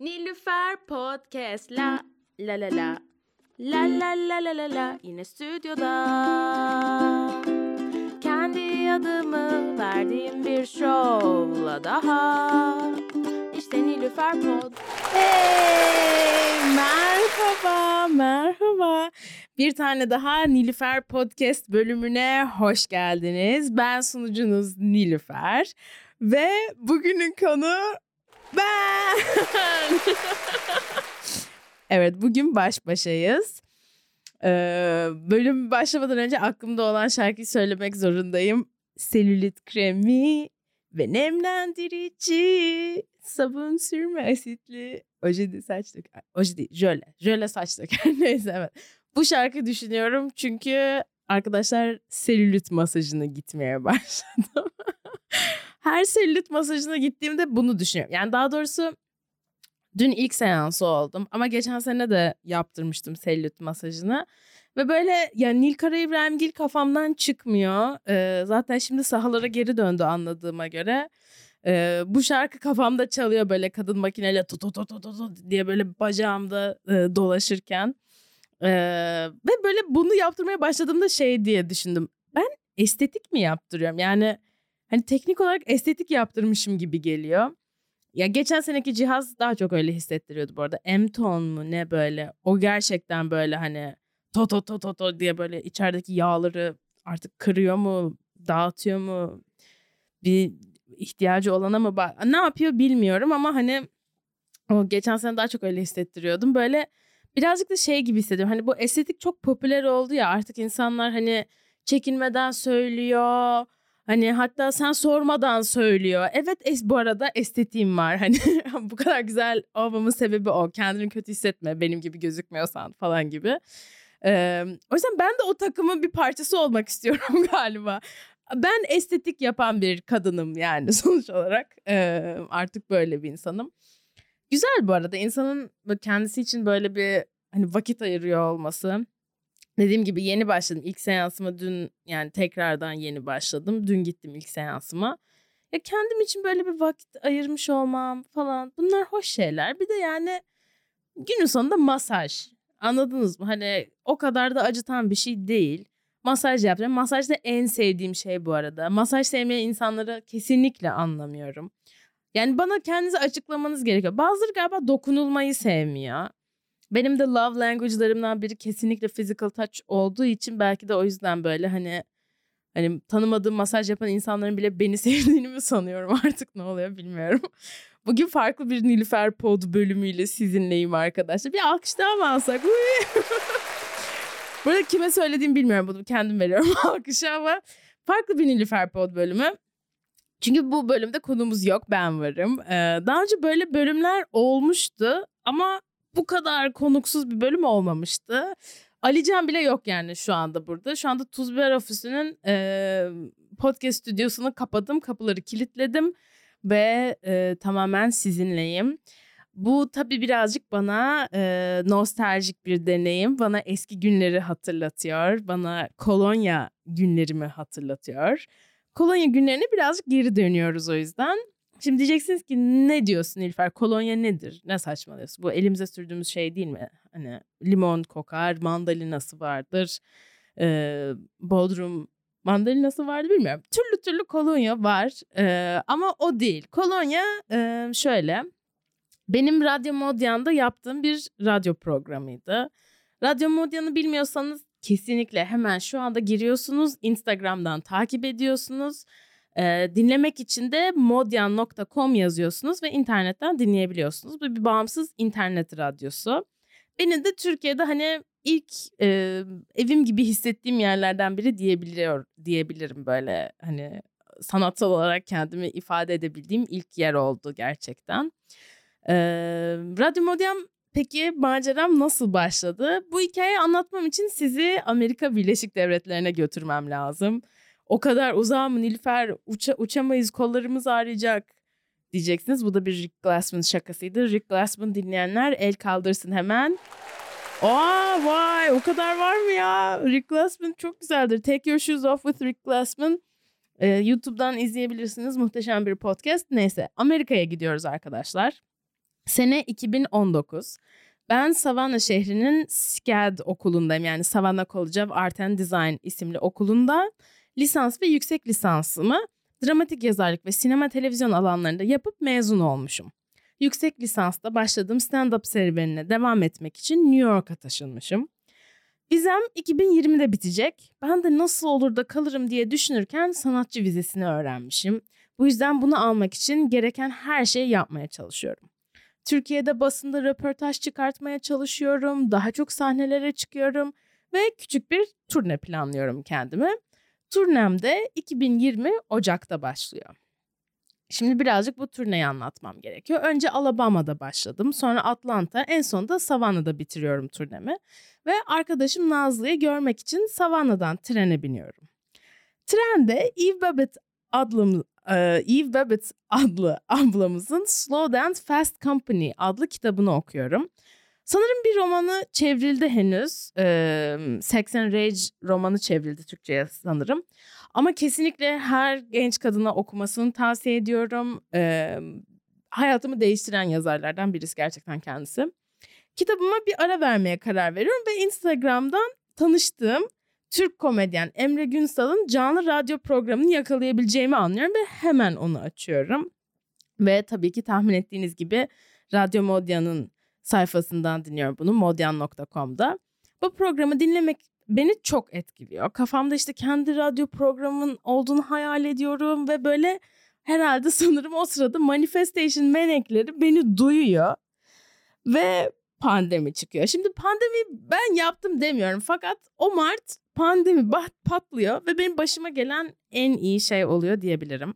Nilüfer Podcast. La la la la. La la la la la la. Yine stüdyoda. Kendi adımı verdiğim bir şovla daha. İşte Nilüfer Pod Hey, merhaba, merhaba. Bir tane daha Nilüfer Podcast bölümüne hoş geldiniz. Ben sunucunuz Nilüfer ve bugünün konu ben. evet, bugün baş başayız. Ee, bölüm başlamadan önce aklımda olan şarkıyı söylemek zorundayım. Selülit kremi ve nemlendirici sabun sürme asitli ojeli saç dök oje jöle jöle saç döker neyse evet bu şarkı düşünüyorum çünkü arkadaşlar selülit masajına gitmeye başladım her selülit masajına gittiğimde bunu düşünüyorum yani daha doğrusu dün ilk seansı oldum ama geçen sene de yaptırmıştım selülit masajını ve böyle yani Nilkara İbrahimgil kafamdan çıkmıyor. Ee, zaten şimdi sahalara geri döndü anladığıma göre. Ee, bu şarkı kafamda çalıyor böyle kadın makineyle tut tut tut tut diye böyle bacağımda e, dolaşırken. Ee, ve böyle bunu yaptırmaya başladığımda şey diye düşündüm. Ben estetik mi yaptırıyorum? Yani hani teknik olarak estetik yaptırmışım gibi geliyor. Ya geçen seneki cihaz daha çok öyle hissettiriyordu bu arada. M-Tone mu ne böyle? O gerçekten böyle hani to to to to to diye böyle içerideki yağları artık kırıyor mu, dağıtıyor mu? Bir ihtiyacı olana mı bak ne yapıyor bilmiyorum ama hani o geçen sene daha çok öyle hissettiriyordum. Böyle birazcık da şey gibi hissediyorum. Hani bu estetik çok popüler oldu ya artık insanlar hani çekinmeden söylüyor. Hani hatta sen sormadan söylüyor. Evet es bu arada estetiğim var. Hani bu kadar güzel olmamın sebebi o. Kendini kötü hissetme benim gibi gözükmüyorsan falan gibi. Ee, o yüzden ben de o takımın bir parçası olmak istiyorum galiba. Ben estetik yapan bir kadınım yani sonuç olarak. Ee, artık böyle bir insanım. Güzel bu arada insanın kendisi için böyle bir hani vakit ayırıyor olması. Dediğim gibi yeni başladım. İlk seansıma dün yani tekrardan yeni başladım. Dün gittim ilk seansıma. Ya kendim için böyle bir vakit ayırmış olmam falan bunlar hoş şeyler. Bir de yani günün sonunda masaj. Anladınız mı? Hani o kadar da acıtan bir şey değil. Masaj yapacağım. Masaj da en sevdiğim şey bu arada. Masaj sevmeyen insanları kesinlikle anlamıyorum. Yani bana kendinizi açıklamanız gerekiyor. Bazıları galiba dokunulmayı sevmiyor. Benim de love language'larımdan biri kesinlikle physical touch olduğu için belki de o yüzden böyle hani hani tanımadığım masaj yapan insanların bile beni sevdiğini mi sanıyorum artık ne oluyor bilmiyorum. Bugün farklı bir Nilüfer Pod bölümüyle sizinleyim arkadaşlar. Bir alkış daha mı alsak? Burada kime söylediğimi bilmiyorum. Bunu kendim veriyorum alkışı ama farklı bir Nilüfer Pod bölümü. Çünkü bu bölümde konumuz yok ben varım. Ee, daha önce böyle bölümler olmuştu ama bu kadar konuksuz bir bölüm olmamıştı. Alican bile yok yani şu anda burada. Şu anda Tuzbiber Ofisi'nin e, podcast stüdyosunu kapadım. Kapıları kilitledim ve e, tamamen sizinleyim. Bu tabii birazcık bana e, nostaljik bir deneyim. Bana eski günleri hatırlatıyor. Bana kolonya günlerimi hatırlatıyor. Kolonya günlerine birazcık geri dönüyoruz o yüzden. Şimdi diyeceksiniz ki ne diyorsun İlfer? Kolonya nedir? Ne saçmalıyorsun? Bu elimize sürdüğümüz şey değil mi? Hani limon kokar, mandalinası vardır. Ee, Bodrum mandalinası vardı bilmiyorum. Türlü türlü kolonya var ee, ama o değil. Kolonya e, şöyle benim Radyo Modyan'da yaptığım bir radyo programıydı. Radyo Modyan'ı bilmiyorsanız kesinlikle hemen şu anda giriyorsunuz. Instagram'dan takip ediyorsunuz. Dinlemek için de modyan.com yazıyorsunuz ve internetten dinleyebiliyorsunuz. Bu bir bağımsız internet radyosu. Benim de Türkiye'de hani ilk e, evim gibi hissettiğim yerlerden biri diyebiliyor diyebilirim böyle hani sanatsal olarak kendimi ifade edebildiğim ilk yer oldu gerçekten. Ee, Radyo Modern peki maceram nasıl başladı? Bu hikayeyi anlatmam için sizi Amerika Birleşik Devletleri'ne götürmem lazım. O kadar uzağım Nilüfer uça, uçamayız kollarımız ağrıyacak diyeceksiniz. Bu da bir Rick Glassman şakasıydı. Rick Glassman dinleyenler el kaldırsın hemen. Aa vay o kadar var mı ya? Rick Glassman çok güzeldir. Take Your Shoes Off with Rick Glassman. Ee, YouTube'dan izleyebilirsiniz. Muhteşem bir podcast. Neyse Amerika'ya gidiyoruz arkadaşlar. Sene 2019. Ben Savannah şehrinin SCAD okulundayım. Yani Savannah College of Art and Design isimli okulunda lisans ve yüksek lisansımı dramatik yazarlık ve sinema televizyon alanlarında yapıp mezun olmuşum. Yüksek lisansta başladığım stand-up serüvenine devam etmek için New York'a taşınmışım. Vizem 2020'de bitecek. Ben de nasıl olur da kalırım diye düşünürken sanatçı vizesini öğrenmişim. Bu yüzden bunu almak için gereken her şeyi yapmaya çalışıyorum. Türkiye'de basında röportaj çıkartmaya çalışıyorum. Daha çok sahnelere çıkıyorum ve küçük bir turne planlıyorum kendime. Turnem de 2020 Ocak'ta başlıyor. Şimdi birazcık bu turneyi anlatmam gerekiyor. Önce Alabama'da başladım. Sonra Atlanta, en sonunda Savannah'da bitiriyorum turnemi. Ve arkadaşım Nazlı'yı görmek için Savannah'dan trene biniyorum. Trende Eve Babbitt adlı Eve Babbitt adlı ablamızın Slow Dance Fast Company adlı kitabını okuyorum. Sanırım bir romanı çevrildi henüz. Ee, Sex and Rage romanı çevrildi Türkçe'ye sanırım. Ama kesinlikle her genç kadına okumasını tavsiye ediyorum. Ee, hayatımı değiştiren yazarlardan birisi gerçekten kendisi. Kitabıma bir ara vermeye karar veriyorum ve Instagram'dan tanıştığım Türk komedyen Emre Günsal'ın canlı radyo programını yakalayabileceğimi anlıyorum ve hemen onu açıyorum. Ve tabii ki tahmin ettiğiniz gibi Radyo Modya'nın sayfasından dinliyorum bunu modyan.com'da. Bu programı dinlemek beni çok etkiliyor. Kafamda işte kendi radyo programımın olduğunu hayal ediyorum ve böyle herhalde sanırım o sırada manifestation menekleri beni duyuyor. Ve pandemi çıkıyor. Şimdi pandemi ben yaptım demiyorum fakat o Mart pandemi patlıyor ve benim başıma gelen en iyi şey oluyor diyebilirim.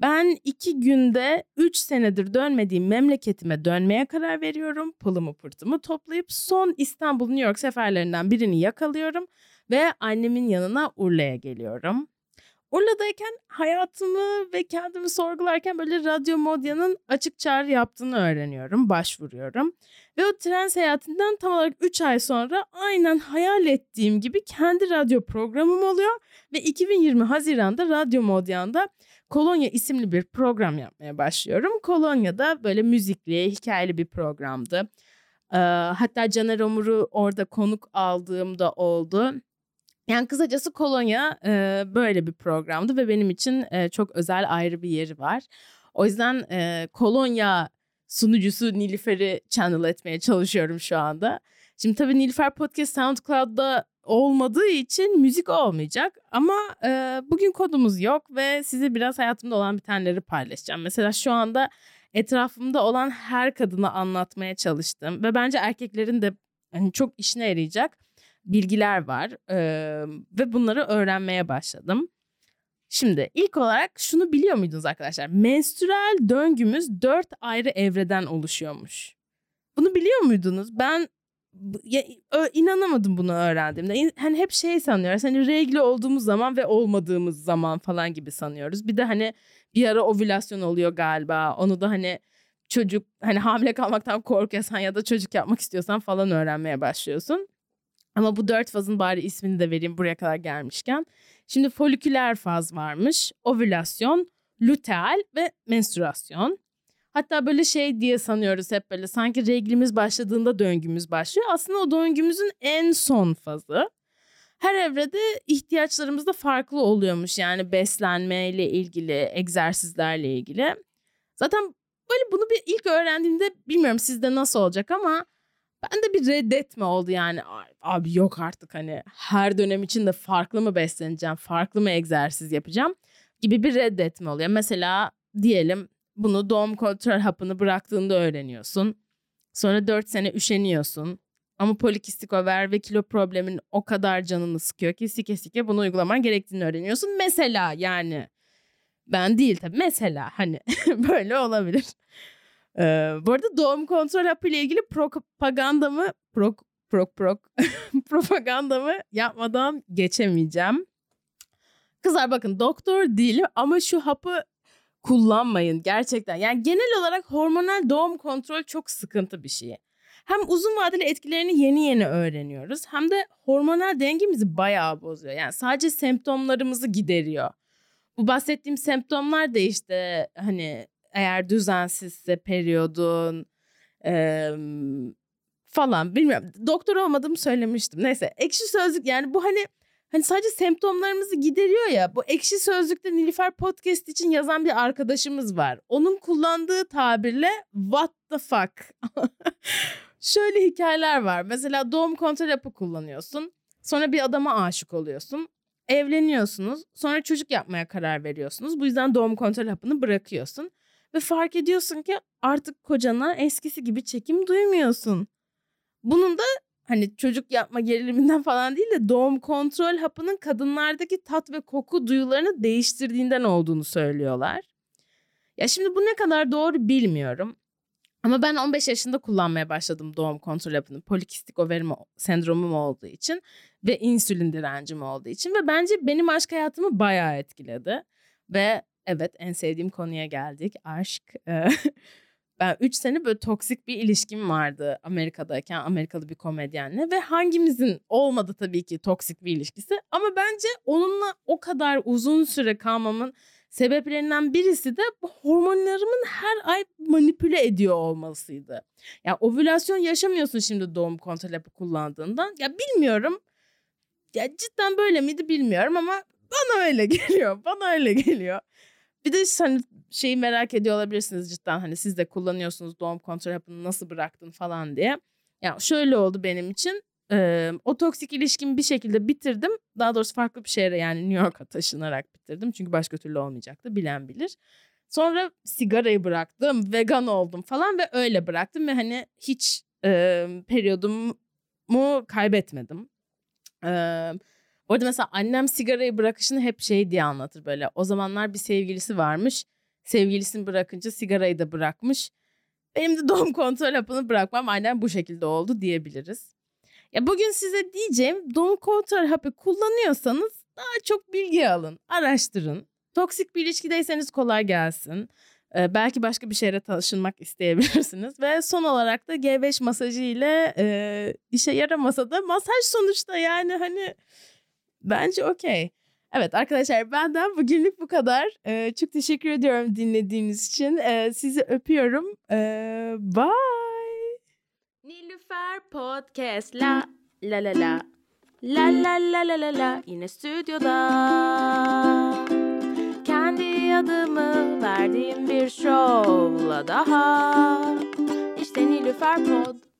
Ben iki günde üç senedir dönmediğim memleketime dönmeye karar veriyorum. Pılımı pırtımı toplayıp son İstanbul New York seferlerinden birini yakalıyorum ve annemin yanına Urla'ya geliyorum. Urla'dayken hayatımı ve kendimi sorgularken böyle Radyo Modya'nın açık çağrı yaptığını öğreniyorum, başvuruyorum. Ve o tren seyahatinden tam olarak 3 ay sonra aynen hayal ettiğim gibi kendi radyo programım oluyor. Ve 2020 Haziran'da Radyo Modyan'da Kolonya isimli bir program yapmaya başlıyorum. Kolonya'da böyle müzikli, hikayeli bir programdı. Ee, hatta Caner Omur'u orada konuk aldığımda oldu. Yani kısacası Kolonya e, böyle bir programdı ve benim için e, çok özel ayrı bir yeri var. O yüzden e, Kolonya sunucusu Nilüfer'i channel etmeye çalışıyorum şu anda. Şimdi tabii Nilüfer Podcast SoundCloud'da olmadığı için müzik olmayacak. Ama e, bugün kodumuz yok ve size biraz hayatımda olan bitenleri paylaşacağım. Mesela şu anda etrafımda olan her kadını anlatmaya çalıştım. Ve bence erkeklerin de hani çok işine yarayacak bilgiler var. E, ve bunları öğrenmeye başladım. Şimdi ilk olarak şunu biliyor muydunuz arkadaşlar? Menstrüel döngümüz dört ayrı evreden oluşuyormuş. Bunu biliyor muydunuz? Ben ya, inanamadım bunu öğrendiğimde. Hani hep şey sanıyoruz. Hani regli olduğumuz zaman ve olmadığımız zaman falan gibi sanıyoruz. Bir de hani bir ara ovülasyon oluyor galiba. Onu da hani çocuk hani hamile kalmaktan korkuyorsan ya da çocuk yapmak istiyorsan falan öğrenmeye başlıyorsun. Ama bu dört fazın bari ismini de vereyim buraya kadar gelmişken. Şimdi foliküler faz varmış, ovülasyon, luteal ve menstruasyon. Hatta böyle şey diye sanıyoruz hep böyle sanki reglimiz başladığında döngümüz başlıyor. Aslında o döngümüzün en son fazı. Her evrede ihtiyaçlarımız da farklı oluyormuş. Yani beslenmeyle ilgili, egzersizlerle ilgili. Zaten böyle bunu bir ilk öğrendiğimde bilmiyorum sizde nasıl olacak ama ben de bir reddetme oldu yani. Abi yok artık hani her dönem için de farklı mı besleneceğim, farklı mı egzersiz yapacağım gibi bir reddetme oluyor. Mesela diyelim bunu doğum kontrol hapını bıraktığında öğreniyorsun. Sonra 4 sene üşeniyorsun. Ama polikistik over ve kilo problemin o kadar canını sıkıyor ki sike sike bunu uygulaman gerektiğini öğreniyorsun. Mesela yani ben değil tabii mesela hani böyle olabilir. Ee, bu arada doğum kontrol hapı ile ilgili propagandamı prok prok prok propagandamı yapmadan geçemeyeceğim. Kızlar bakın doktor değilim ama şu hapı kullanmayın gerçekten. Yani genel olarak hormonal doğum kontrol çok sıkıntı bir şey. Hem uzun vadeli etkilerini yeni yeni öğreniyoruz hem de hormonal dengemizi bayağı bozuyor. Yani sadece semptomlarımızı gideriyor. Bu bahsettiğim semptomlar da işte hani eğer düzensizse periyodun, Ee, falan bilmiyorum. Doktor olmadığımı söylemiştim. Neyse ekşi sözlük yani bu hani hani sadece semptomlarımızı gideriyor ya. Bu ekşi sözlükte Nilüfer podcast için yazan bir arkadaşımız var. Onun kullandığı tabirle what the fuck. Şöyle hikayeler var. Mesela doğum kontrol hapı kullanıyorsun. Sonra bir adama aşık oluyorsun. Evleniyorsunuz. Sonra çocuk yapmaya karar veriyorsunuz. Bu yüzden doğum kontrol hapını bırakıyorsun. Ve fark ediyorsun ki artık kocana eskisi gibi çekim duymuyorsun. Bunun da hani çocuk yapma geriliminden falan değil de doğum kontrol hapının kadınlardaki tat ve koku duyularını değiştirdiğinden olduğunu söylüyorlar. Ya şimdi bu ne kadar doğru bilmiyorum. Ama ben 15 yaşında kullanmaya başladım doğum kontrol hapını. Polikistik overim sendromum olduğu için ve insülin direncim olduğu için ve bence benim aşk hayatımı bayağı etkiledi. Ve evet en sevdiğim konuya geldik. Aşk. Ben 3 sene böyle toksik bir ilişkim vardı Amerika'dayken Amerikalı bir komedyenle ve hangimizin olmadı tabii ki toksik bir ilişkisi ama bence onunla o kadar uzun süre kalmamın sebeplerinden birisi de hormonlarımın her ay manipüle ediyor olmasıydı. Ya yani ovülasyon yaşamıyorsun şimdi doğum kontrol hapı kullandığından. Ya bilmiyorum. Ya cidden böyle miydi bilmiyorum ama bana öyle geliyor. Bana öyle geliyor. Bir de hani şeyi merak ediyor olabilirsiniz cidden hani siz de kullanıyorsunuz doğum kontrol hapını nasıl bıraktın falan diye. Ya şöyle oldu benim için. Ee, o toksik ilişkimi bir şekilde bitirdim. Daha doğrusu farklı bir şehre yani New York'a taşınarak bitirdim. Çünkü başka türlü olmayacaktı bilen bilir. Sonra sigarayı bıraktım, vegan oldum falan ve öyle bıraktım ve hani hiç e, periyodumu kaybetmedim. Eee bu arada mesela annem sigarayı bırakışını hep şey diye anlatır böyle. O zamanlar bir sevgilisi varmış. Sevgilisini bırakınca sigarayı da bırakmış. Benim de doğum kontrol hapını bırakmam annem bu şekilde oldu diyebiliriz. Ya bugün size diyeceğim doğum kontrol hapı kullanıyorsanız daha çok bilgi alın, araştırın. Toksik bir ilişkideyseniz kolay gelsin. Ee, belki başka bir şehre taşınmak isteyebilirsiniz. Ve son olarak da G5 masajı ile e, işe yaramasa da masaj sonuçta yani hani Bence okey. Evet arkadaşlar benden bugünlük bu kadar. Ee, çok teşekkür ediyorum dinlediğiniz için. Ee, sizi öpüyorum. Ee, bye. Nilüfer Podcast la la la la. La la la la la la yine stüdyoda. Kendi adımı verdiğim bir şovla daha. İşte Nilüfer Pod.